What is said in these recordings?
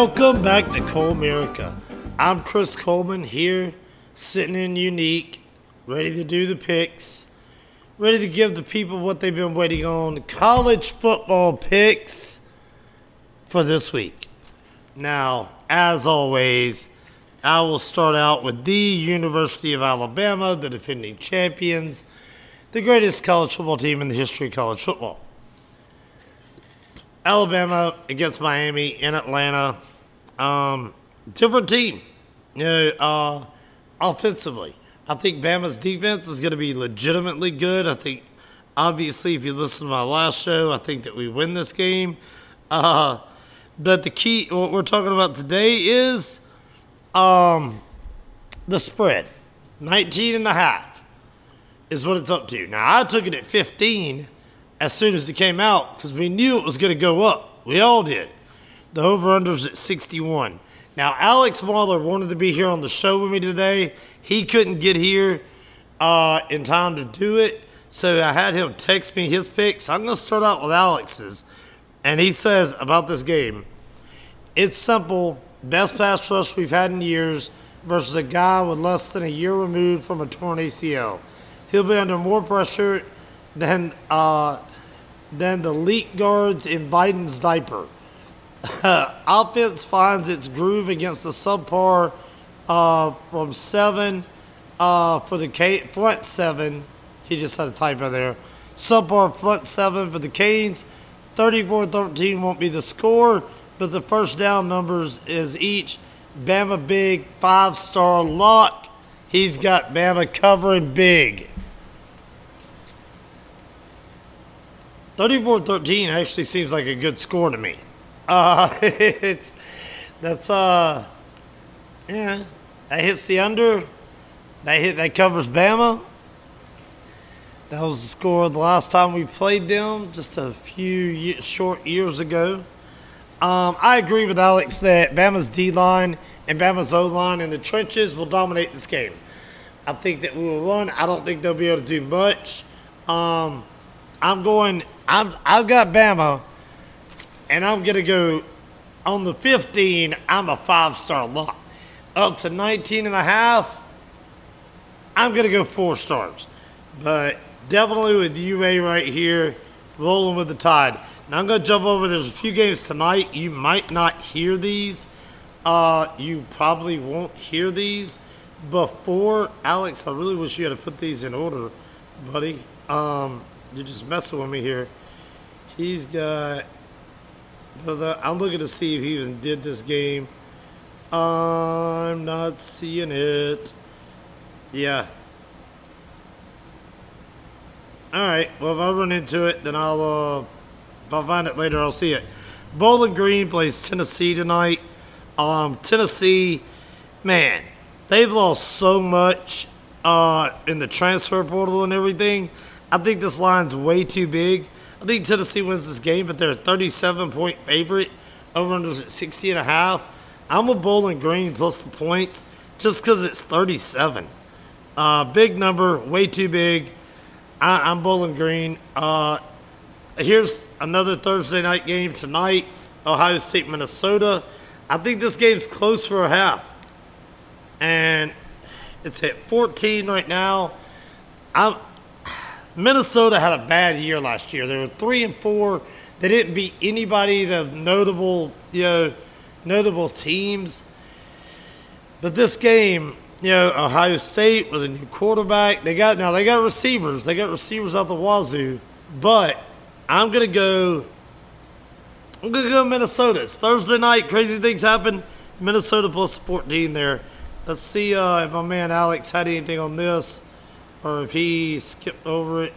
Welcome back to Colemerica. I'm Chris Coleman here, sitting in Unique, ready to do the picks, ready to give the people what they've been waiting on college football picks for this week. Now, as always, I will start out with the University of Alabama, the defending champions, the greatest college football team in the history of college football. Alabama against Miami in Atlanta. Um, different team. You know, uh, offensively, I think Bama's defense is going to be legitimately good. I think, obviously, if you listen to my last show, I think that we win this game. Uh, but the key, what we're talking about today is um, the spread 19 and a half is what it's up to. Now, I took it at 15 as soon as it came out because we knew it was going to go up. We all did. The over unders at 61. Now, Alex Waller wanted to be here on the show with me today. He couldn't get here uh, in time to do it, so I had him text me his picks. I'm going to start out with Alex's. And he says about this game it's simple, best pass rush we've had in years versus a guy with less than a year removed from a torn ACL. He'll be under more pressure than uh, than the leak guards in Biden's diaper. Offense finds its groove against the subpar uh, from seven uh, for the K- front seven. He just had a typo there. Subpar front seven for the Canes. 34 13 won't be the score, but the first down numbers is each Bama big five star lock. He's got Bama covering big. 34-13 actually seems like a good score to me. Uh, it's that's uh, yeah, that hits the under. That hit that covers Bama. That was the score the last time we played them, just a few short years ago. Um, I agree with Alex that Bama's D line and Bama's O line in the trenches will dominate this game. I think that we will run. I don't think they'll be able to do much. Um, I'm going. I'm. I've got Bama, and I'm gonna go on the 15. I'm a five star lock. Up to 19 and a half. I'm gonna go four stars, but definitely with UA right here, rolling with the tide. Now I'm gonna jump over. There's a few games tonight. You might not hear these. Uh, you probably won't hear these before Alex. I really wish you had to put these in order, buddy. Um, you're just messing with me here. He's got. Brother, I'm looking to see if he even did this game. I'm not seeing it. Yeah. All right. Well, if I run into it, then I'll. Uh, if I find it later, I'll see it. Bowling Green plays Tennessee tonight. Um, Tennessee, man, they've lost so much uh, in the transfer portal and everything. I think this line's way too big. I think Tennessee wins this game, but they're a 37 point favorite. Over under at 60 and a half. I'm a Bowling Green plus the points just because it's 37. Uh, big number, way too big. I, I'm Bowling Green. Uh, here's another Thursday night game tonight Ohio State, Minnesota. I think this game's close for a half. And it's at 14 right now. I'm, Minnesota had a bad year last year. They were three and four. They didn't beat anybody, the notable, you know, notable teams. But this game, you know, Ohio State with a new quarterback. They got now they got receivers. They got receivers out the wazoo. But I'm gonna go. I'm gonna go Minnesota. It's Thursday night. Crazy things happen. Minnesota plus 14 there. Let's see uh, if my man Alex had anything on this, or if he skipped over it.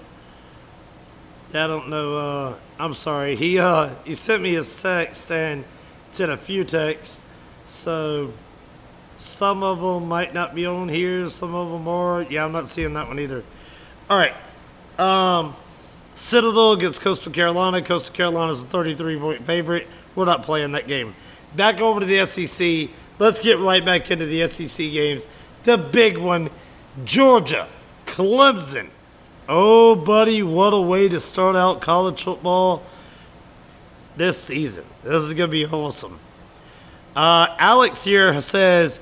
I don't know. Uh, I'm sorry. He uh, he sent me his text and in a few texts. So some of them might not be on here. Some of them are. Yeah, I'm not seeing that one either. All right. Um, Citadel against Coastal Carolina. Coastal Carolina's a 33 point favorite. We're not playing that game. Back over to the SEC. Let's get right back into the SEC games. The big one Georgia, Clemson. Oh, buddy, what a way to start out college football this season. This is going to be awesome. Uh, Alex here says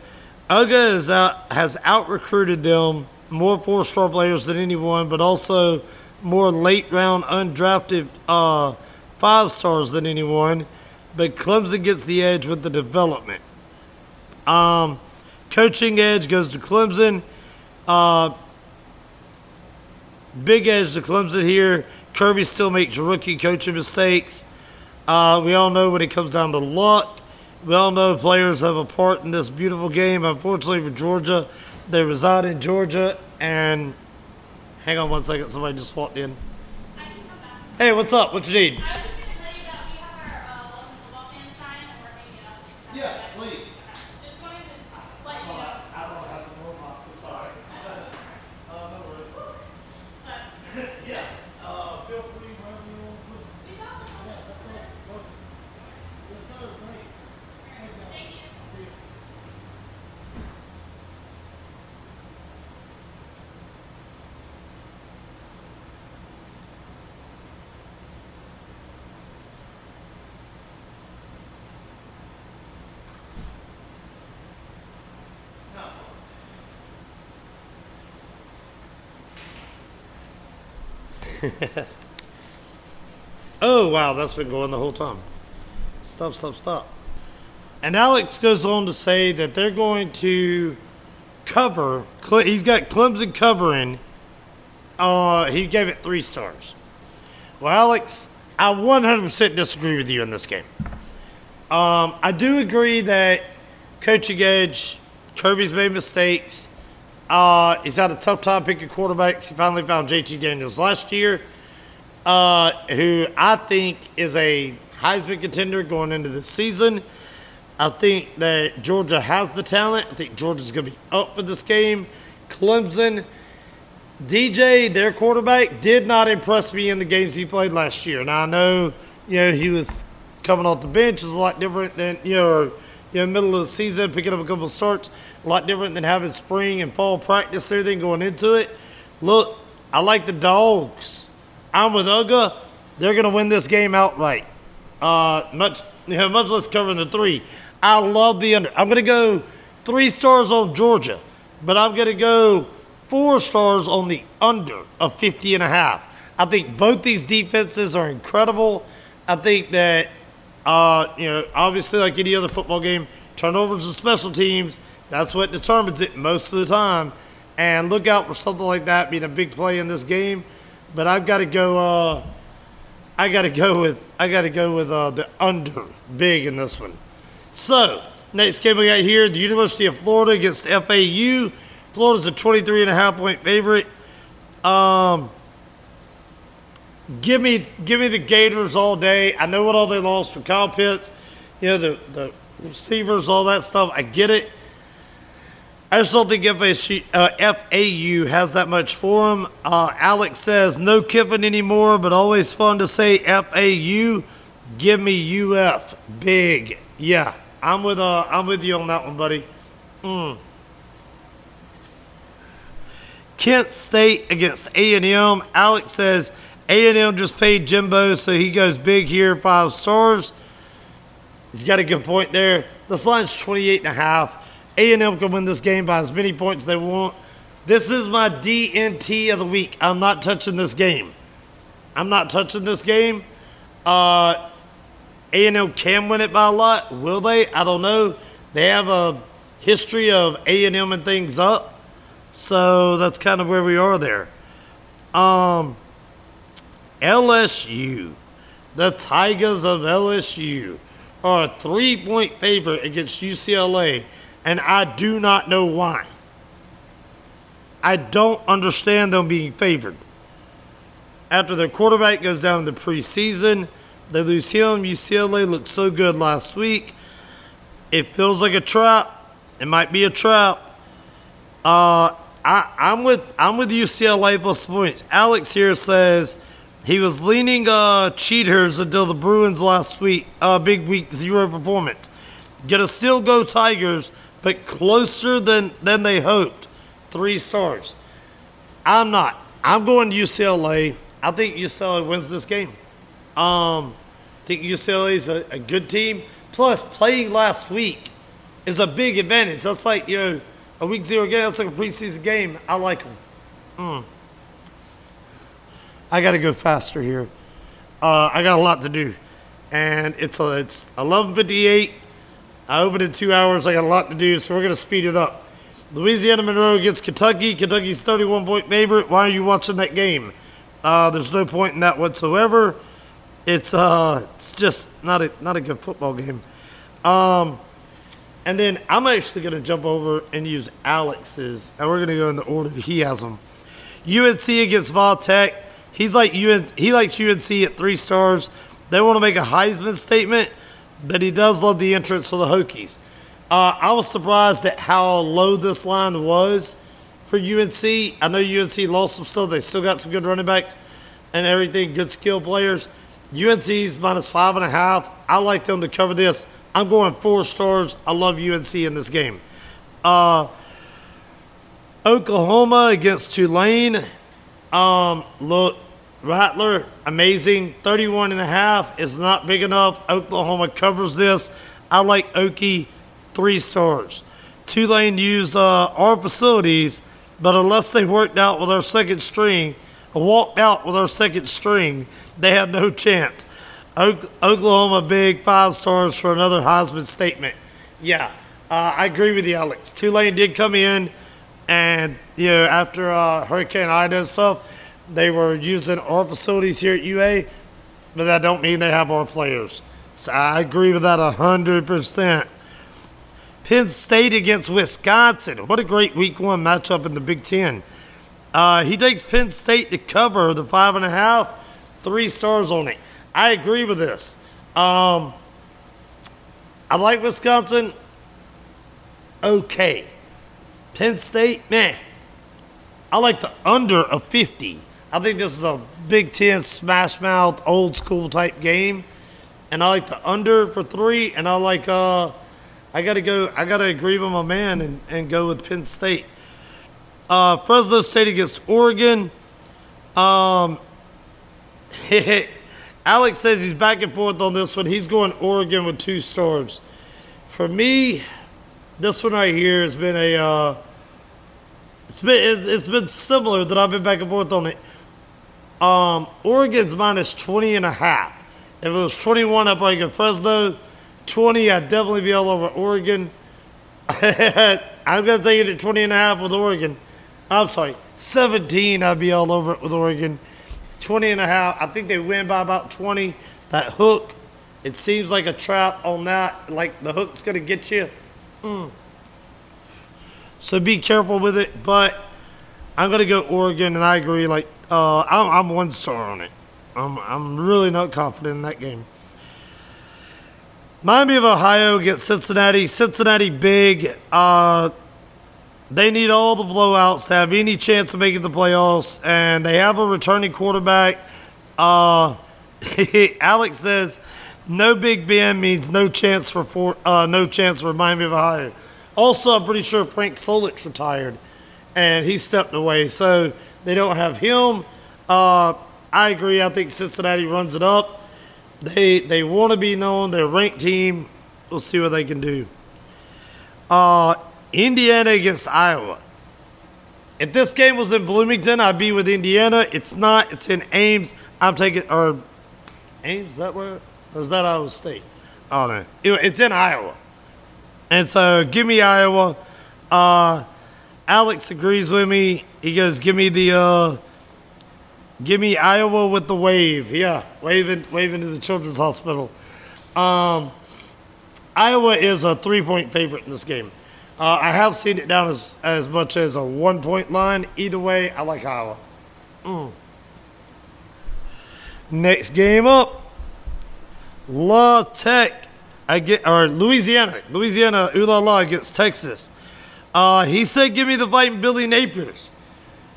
Uga is out, has out recruited them more four star players than anyone, but also more late round undrafted uh, five stars than anyone. But Clemson gets the edge with the development. Um, coaching edge goes to Clemson. Uh, big edge to Clemson here. Kirby still makes rookie coaching mistakes. Uh, we all know when it comes down to luck, we all know players have a part in this beautiful game. Unfortunately for Georgia, they reside in Georgia. And hang on one second, somebody just walked in. Hey, what's up? What you need? I was just gonna tell you that we have our uh, local football fan sign and we're hanging it up. Yeah, please. Just wanted to let you know. I don't have the warm up. It's all right. Uh, no worries. yeah. Uh, feel free wherever you want to put it. We got them. Yeah, that's all. Perfect. Yes, sir. Great. Thank you. See you. Oh, wow, that's been going the whole time. Stop, stop, stop. And Alex goes on to say that they're going to cover, he's got Clemson covering. Uh, he gave it three stars. Well, Alex, I 100% disagree with you in this game. Um, I do agree that coaching edge, Kirby's made mistakes. Uh, he's had a tough time picking quarterbacks. He finally found JT Daniels last year uh, who I think is a Heisman contender going into the season. I think that Georgia has the talent. I think Georgia's going to be up for this game. Clemson, DJ, their quarterback, did not impress me in the games he played last year. Now I know, you know, he was coming off the bench is a lot different than you know, you know, middle of the season, picking up a couple of starts, a lot different than having spring and fall practice, everything going into it. Look, I like the dogs. I'm with Uga. They're going to win this game outright. Uh, much, you know, much less covering the three. I love the under. I'm going to go three stars on Georgia, but I'm going to go four stars on the under of 50 and a half. I think both these defenses are incredible. I think that, uh, you know, obviously, like any other football game, turnovers and special teams, that's what determines it most of the time. And look out for something like that being a big play in this game. But I've got to go. Uh, I got to go with. I got to go with uh, the under big in this one. So next game we got here: the University of Florida against FAU. Florida's a 23 and a half point favorite. Um, give me, give me the Gators all day. I know what all they lost from Kyle Pitts. You know the the receivers, all that stuff. I get it. I just don't think FAU, uh, FAU has that much for him. Uh, Alex says no Kiffin anymore, but always fun to say FAU. Give me UF big. Yeah, I'm with uh, I'm with you on that one, buddy. Mm. Kent State against A and M. Alex says A and M just paid Jimbo, so he goes big here, five stars. He's got a good point there. This line's 28 and a half. A&M can win this game by as many points they want. This is my DNT of the week. I'm not touching this game. I'm not touching this game. Uh, A&M can win it by a lot. Will they? I don't know. They have a history of A&M and things up. So that's kind of where we are there. Um, LSU, the Tigers of LSU, are a three point favorite against UCLA and I do not know why. I don't understand them being favored. After their quarterback goes down in the preseason, they lose him. UCLA looked so good last week. It feels like a trap. It might be a trap. Uh, I, I'm with I'm with UCLA plus points. Alex here says he was leaning uh, cheaters until the Bruins last week. Uh, big week zero performance. Gonna still go Tigers, but closer than than they hoped. Three stars. I'm not. I'm going to UCLA. I think UCLA wins this game. Um, I think UCLA is a, a good team. Plus, playing last week is a big advantage. That's like, you know, a week zero game, that's like a preseason game. I like them. Mm. I got to go faster here. Uh, I got a lot to do. And it's a, it's 11.58. I opened in two hours. I got a lot to do, so we're going to speed it up. Louisiana Monroe against Kentucky. Kentucky's 31 point favorite. Why are you watching that game? Uh, there's no point in that whatsoever. It's uh, it's just not a not a good football game. Um, and then I'm actually going to jump over and use Alex's, and we're going to go in the order he has them. UNC against Vol Tech. He's like UNC, he likes UNC at three stars. They want to make a Heisman statement, but he does love the entrance for the Hokies. Uh, I was surprised at how low this line was for UNC. I know UNC lost some stuff. They still got some good running backs and everything, good skill players. UNC's minus five and a half. I like them to cover this. I'm going four stars. I love UNC in this game. Uh, Oklahoma against Tulane. Um, look, Rattler, amazing. 31 and a half is not big enough. Oklahoma covers this. I like Okie, three stars. Tulane used uh, our facilities, but unless they worked out with our second string, walked out with our second string, they have no chance. Oklahoma big five stars for another Heisman statement. Yeah, uh, I agree with you, Alex. Tulane did come in, and you know after uh, Hurricane Ida and stuff, they were using our facilities here at UA, but that don't mean they have our players. So I agree with that hundred percent. Penn State against Wisconsin. What a great Week One matchup in the Big Ten. Uh, he takes Penn State to cover the five and a half, three stars on it. I agree with this. Um, I like Wisconsin. Okay. Penn State, man. I like the under of 50. I think this is a Big Ten smash mouth, old school type game. And I like the under for three. And I like, uh, I got to go, I got to agree with my man and, and go with Penn State. Uh, Fresno State against Oregon. Um, Alex says he's back and forth on this one. He's going Oregon with two stars. For me, this one right here has been a. Uh, it's been it's been similar that I've been back and forth on it. Um, Oregon's minus 20 and a half. If it was 21, I'd probably go Fresno. 20, I'd definitely be all over Oregon. I'm going to take it at 20 and a half with Oregon. I'm sorry, 17, I'd be all over it with Oregon. 20 and a half. I think they win by about 20. That hook, it seems like a trap on that. Like the hook's going to get you. Mm. So be careful with it. But I'm to go Oregon, and I agree. Like, uh, I'm, I'm one star on it. I'm, I'm really not confident in that game. Miami of Ohio against Cincinnati. Cincinnati big. Uh, they need all the blowouts to have any chance of making the playoffs, and they have a returning quarterback. Uh, Alex says no Big Ben means no chance for uh, no chance for Miami of Ohio. Also, I'm pretty sure Frank Solich retired, and he stepped away, so they don't have him. Uh, I agree. I think Cincinnati runs it up. They they want to be known. They're ranked team. We'll see what they can do. Uh, Indiana against Iowa. If this game was in Bloomington, I'd be with Indiana. It's not. It's in Ames. I'm taking or Ames. Is that where? Or is that Iowa State? Oh no, it's in Iowa. And so, give me Iowa. Uh, Alex agrees with me. He goes, "Give me the, uh, give me Iowa with the wave." Yeah, waving, waving to the Children's Hospital. Um, Iowa is a three-point favorite in this game. Uh, I have seen it down as, as much as a one point line. Either way, I like Iowa. Mm. Next game up La Tech get or Louisiana. Louisiana, ooh la la against Texas. Uh, he said, "Give me the fighting Billy Napiers."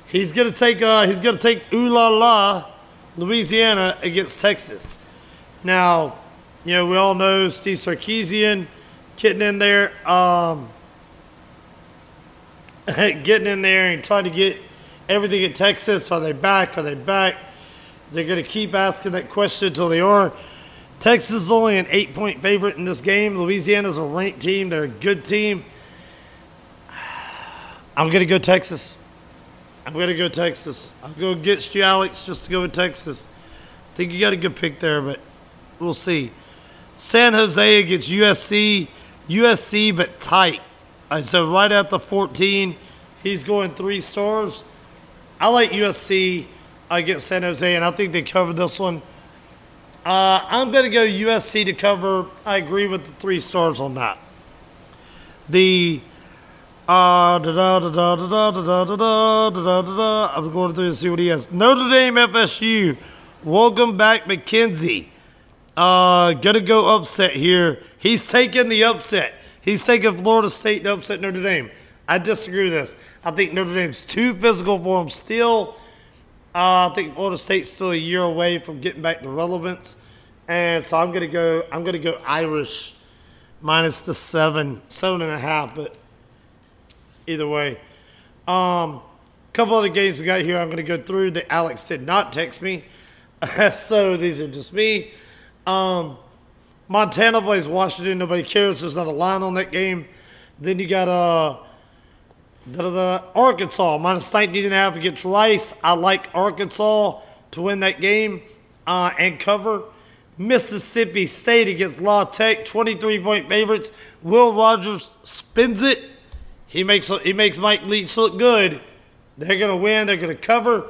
He's gonna take. Uh, he's gonna take ooh la la, Louisiana against Texas. Now, you know we all know Steve Sarkisian getting in there. Um, getting in there and trying to get everything in Texas. Are they back? Are they back? They're to keep asking that question until they are. Texas is only an eight point favorite in this game. Louisiana's a ranked team. They're a good team. I'm going to go Texas. I'm going to go Texas. I'll go against you, Alex, just to go with Texas. I think you got a good pick there, but we'll see. San Jose against USC. USC, but tight. Uh, so right at the 14, he's going three stars. I like USC against San Jose, and I think they covered this one. Uh, I'm going to go USC to cover. I agree with the three stars on that. The uh. I'm going through to see what he has. Notre Dame FSU. Welcome back, McKenzie. Uh, gonna go upset here. He's taking the upset. He's taking Florida State to upset Notre Dame. I disagree with this. I think Notre Dame's too physical for him still. Uh, I think Florida State's still a year away from getting back to relevance, and so I'm gonna go. I'm gonna go Irish minus the seven, seven and a half. But either way, um, couple other games we got here. I'm gonna go through that Alex did not text me, so these are just me. Um, Montana plays Washington. Nobody cares. There's not a line on that game. Then you got uh, Da-da-da. Arkansas minus 19 and a half against Rice. I like Arkansas to win that game uh, and cover. Mississippi State against La Tech, 23 point favorites. Will Rogers spins it. He makes he makes Mike Leach look good. They're gonna win. They're gonna cover.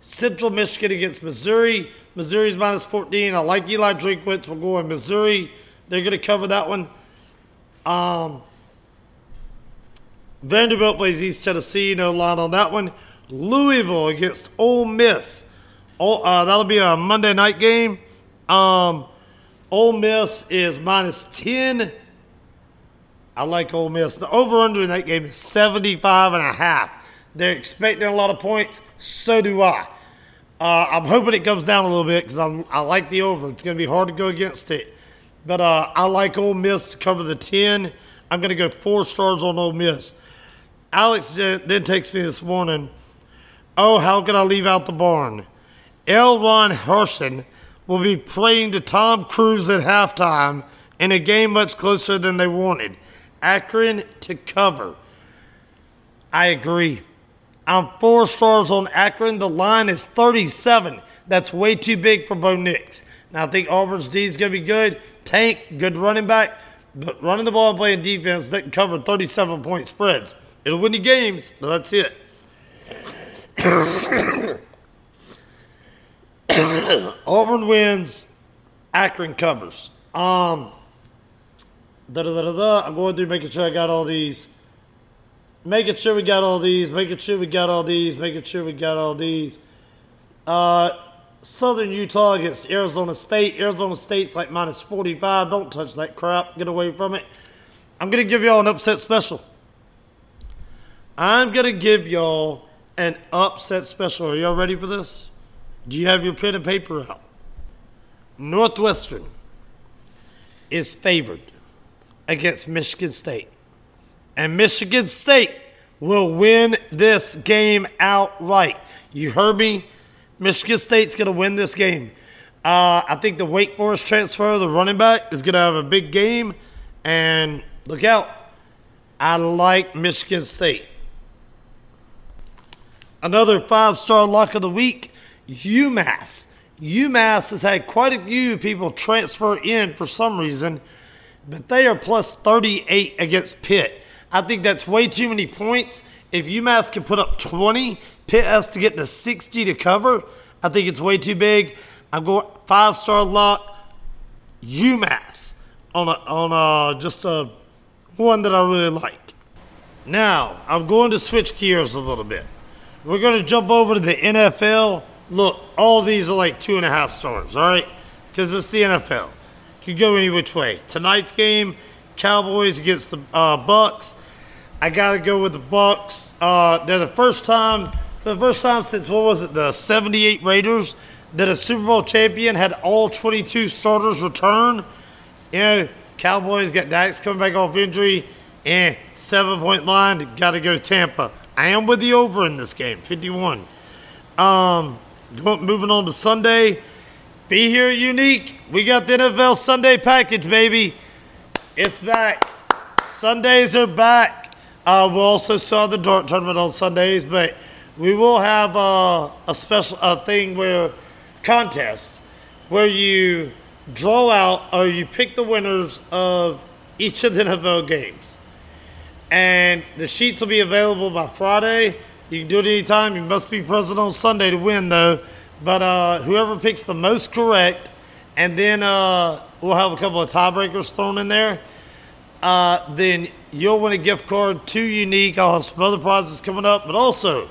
Central Michigan against Missouri. Missouri's minus 14. I like Eli Drinkwitz. We're going Missouri. They're gonna cover that one. Um, Vanderbilt plays East Tennessee. No line on that one. Louisville against Ole Miss. Oh, uh, that'll be a Monday night game. Um, Ole Miss is minus 10. I like Ole Miss. The over under in that game is 75 and a half. They're expecting a lot of points. So do I. Uh, I'm hoping it comes down a little bit because I like the over. It's going to be hard to go against it. But uh, I like Ole Miss to cover the 10. I'm going to go four stars on Ole Miss. Alex then texts me this morning, Oh, how could I leave out the barn? L. Ron Harsin will be praying to Tom Cruise at halftime in a game much closer than they wanted. Akron to cover. I agree. I'm four stars on Akron. The line is 37. That's way too big for Bo Nix. Now, I think Auburn's D is going to be good. Tank, good running back. But running the ball and playing defense doesn't cover 37 point spreads. It'll win you games, but that's it. Auburn wins. Akron covers. Um, da da da da. I'm going through making sure I got all these. Making sure we got all these. Making sure we got all these. Making sure we got all these. Uh, Southern Utah against Arizona State. Arizona State's like minus 45. Don't touch that crap. Get away from it. I'm going to give y'all an upset special. I'm going to give y'all an upset special. Are y'all ready for this? Do you have your pen and paper out? Northwestern is favored against Michigan State. And Michigan State will win this game outright. You heard me? Michigan State's going to win this game. Uh, I think the Wake Forest transfer, the running back, is going to have a big game. And look out. I like Michigan State. Another five star lock of the week UMass. UMass has had quite a few people transfer in for some reason, but they are plus 38 against Pitt. I think that's way too many points. If UMass can put up 20, Pitt has to get to 60 to cover. I think it's way too big. I'm going five star lock UMass on a, on a, just a one that I really like. Now I'm going to switch gears a little bit. We're going to jump over to the NFL. Look, all these are like two and a half stars, all right? Because it's the NFL. Could go any which way. Tonight's game, Cowboys against the uh, Bucks. I got to go with the Bucks. Uh, they're the first time, the first time since what was it, the '78 Raiders, that a Super Bowl champion had all 22 starters return. You know, Cowboys got Dak coming back off injury, and seven point line. Got to go Tampa. I am with the over in this game, 51. Um, moving on to Sunday, Be here unique. We got the NFL Sunday package, baby. It's back. Sundays are back. Uh, we'll also saw the dart tournament on Sundays, but we will have uh, a special a thing where contest where you draw out or you pick the winners of each of the NFL games. And the sheets will be available by Friday. You can do it anytime. You must be present on Sunday to win, though. But uh, whoever picks the most correct, and then uh, we'll have a couple of tiebreakers thrown in there. Uh, then you'll win a gift card to Unique. I'll have some other prizes coming up, but also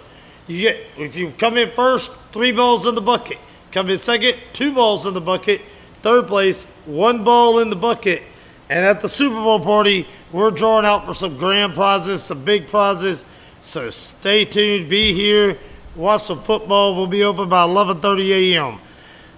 you get if you come in first, three balls in the bucket. Come in second, two balls in the bucket. Third place, one ball in the bucket. And at the Super Bowl party, we're drawing out for some grand prizes, some big prizes. So stay tuned, be here, watch some football. We'll be open by 11:30 a.m.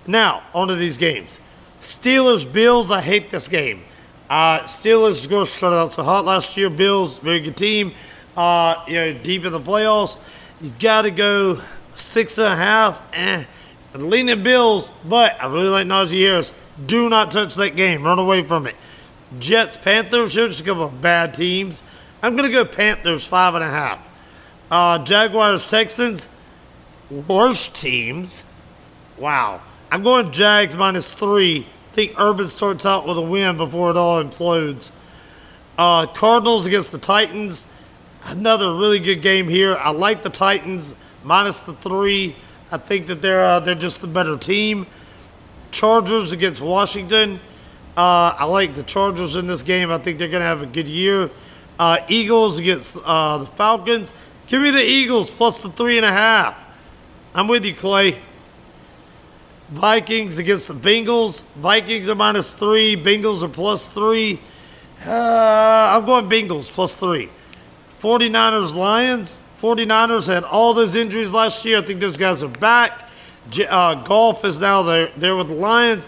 Now, on to these games. Steelers, Bills, I hate this game. Uh, Steelers going to start out so hot last year. Bills, very good team. Uh, you know, deep in the playoffs. You got to go six and a half. Eh. I'm leaning Bills, but I really like Najee Harris. Do not touch that game. Run away from it. Jets, Panthers. Here's just a couple of bad teams. I'm going to go Panthers five and a half. Uh, Jaguars, Texans. Worst teams. Wow. I'm going Jags minus three. I think Urban starts out with a win before it all implodes. Uh, Cardinals against the Titans. Another really good game here. I like the Titans minus the three. I think that they're uh, they're just the better team. Chargers against Washington. Uh, I like the Chargers in this game. I think they're going to have a good year. Uh, Eagles against uh, the Falcons. Give me the Eagles plus the three and a half. I'm with you, Clay. Vikings against the Bengals. Vikings are minus three. Bengals are plus three. Uh, I'm going Bengals plus three. 49ers Lions. 49ers had all those injuries last year. I think those guys are back. Uh, Goff is now there, there with the Lions.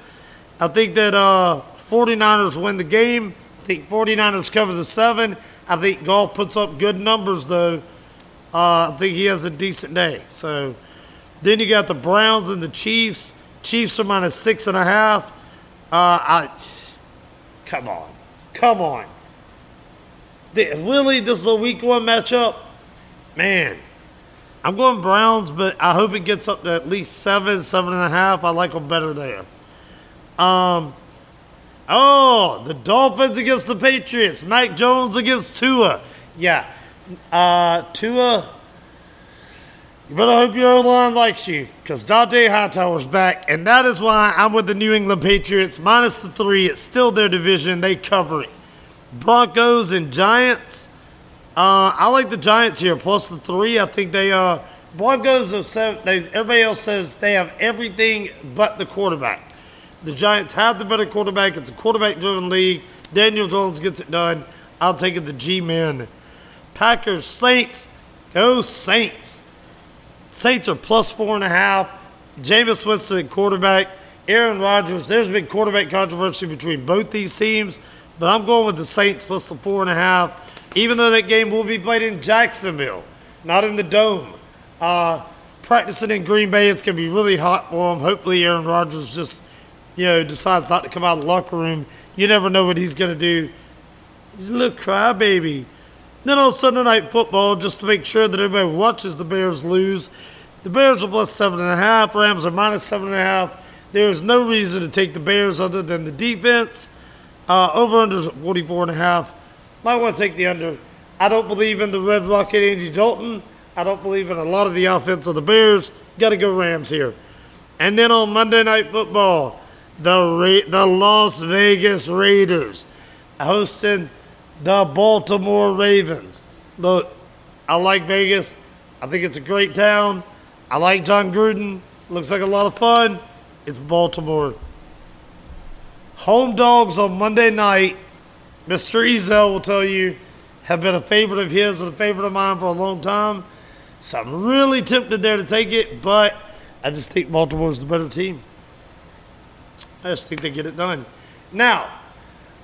I think that uh, 49ers win the game. I think 49ers cover the seven. I think Goff puts up good numbers, though. Uh, I think he has a decent day. So then you got the Browns and the Chiefs. Chiefs are minus six and a half. Uh, I, come on. Come on. Really, this is a week one matchup? Man, I'm going Browns, but I hope it gets up to at least seven, seven and a half. I like them better there. Um, oh, the Dolphins against the Patriots. Mac Jones against Tua. Yeah, uh, Tua. You better hope your O line likes you, because Dont'a Hightower's back, and that is why I'm with the New England Patriots minus the three. It's still their division; they cover it. Broncos and Giants. Uh, I like the Giants here plus the three. I think they uh Broncos have said they everybody else says they have everything but the quarterback. The Giants have the better quarterback. It's a quarterback driven league. Daniel Jones gets it done. I'll take it the G men. Packers, Saints, go Saints. Saints are plus four and a half. Jameis Winston, quarterback. Aaron Rodgers. There's been quarterback controversy between both these teams, but I'm going with the Saints plus the four and a half. Even though that game will be played in Jacksonville, not in the dome. Uh, practicing in Green Bay, it's going to be really hot for them. Hopefully, Aaron Rodgers just, you know, decides not to come out of the locker room. You never know what he's going to do. He's a little crybaby. Then on Sunday Night Football, just to make sure that everybody watches the Bears lose, the Bears are plus seven and a half. Rams are minus seven and a half. There's no reason to take the Bears other than the defense. Uh, over under 44 and a half. Might want to take the under. I don't believe in the Red Rocket Andy Dalton. I don't believe in a lot of the offense of the Bears. Got to go Rams here. And then on Monday Night Football, the Ra- the Las Vegas Raiders hosting the Baltimore Ravens. Look, I like Vegas. I think it's a great town. I like Jon Gruden. Looks like a lot of fun. It's Baltimore. Home dogs on Monday night. Mr. Ezel will tell you have been a favorite of his and a favorite of mine for a long time. So I'm really tempted there to take it, but I just think Baltimore's the better team. I just think they get it done. Now,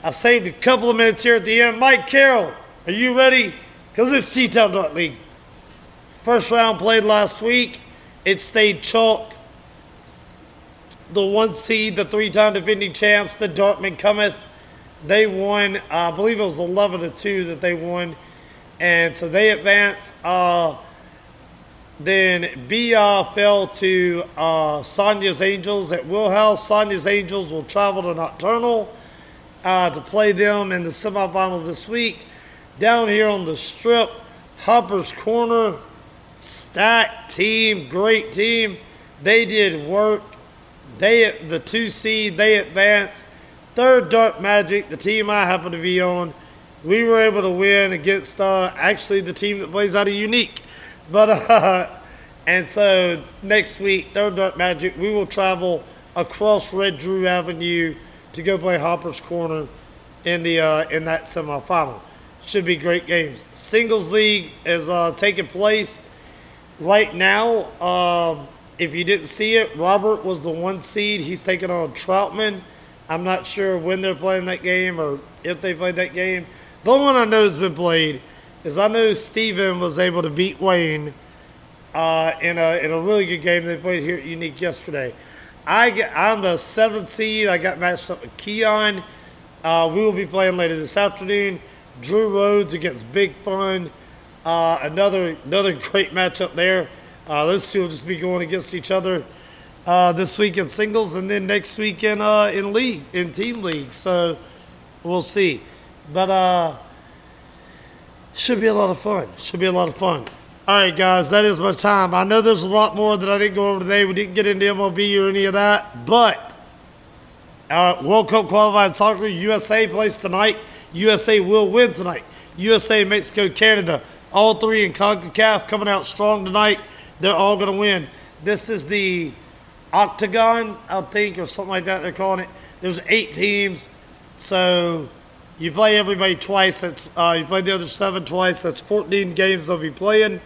I saved a couple of minutes here at the end. Mike Carroll, are you ready? Because it's T-Town Dart League. First round played last week. It stayed chalk. the one seed, the three-time defending champs, the Dartmouth cometh. They won, uh, I believe it was 11 to 2 that they won. And so they advance. Uh, then BR fell to uh, Angels at Willhouse. Sonia's Angels will travel to Nocturnal uh, to play them in the semifinal this week. Down here on the strip, Hopper's Corner, stacked team, great team. They did work. They the two seed, they advanced. Third Dark Magic, the team I happen to be on, we were able to win against uh, actually the team that plays out of Unique. But uh, and so next week, Third Dark Magic, we will travel across Red Drew Avenue to go play Hopper's Corner in the uh, in that semifinal. Should be great games. Singles league is uh, taking place right now. Um, if you didn't see it, Robert was the one seed. He's taking on Troutman. I'm not sure when they're playing that game or if they played that game. The only one I know has been played is I know Steven was able to beat Wayne uh, in a in a really good game they played here at Unique yesterday. I get, I'm the seventh seed. I got matched up with Keon. Uh, we will be playing later this afternoon. Drew Rhodes against Big Fun. Uh, another another great matchup there. Uh, those two will just be going against each other uh, this week in singles, and then next week in uh, in league in team league. So we'll see. But uh, should be a lot of fun. Should be a lot of fun. All right, guys, that is my time. I know there's a lot more that I didn't go over today. We didn't get into MLB or any of that, but uh, World Cup qualifying soccer, USA plays tonight. USA will win tonight. USA, Mexico, Canada, all three in CONCACAF coming out strong tonight. They're all going to win. This is the Octagon, I think, or something like that they're calling it. There's eight teams, so you play everybody twice. That's uh, you play the other seven twice. That's 14 games they'll be playing.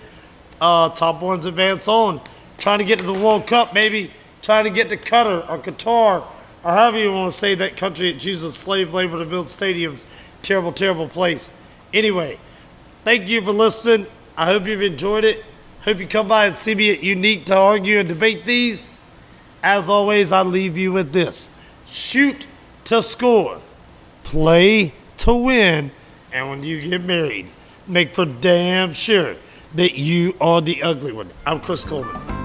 Uh, top ones advance on. Trying to get to the World Cup, maybe. Trying to get to Qatar or Qatar or however you want to say that country that uses slave labor to build stadiums. Terrible, terrible place. Anyway, thank you for listening. I hope you've enjoyed it. Hope you come by and see me at Unique to argue and debate these. As always, I leave you with this shoot to score, play to win, and when you get married, make for damn sure that you are the ugly one. I'm Chris Coleman.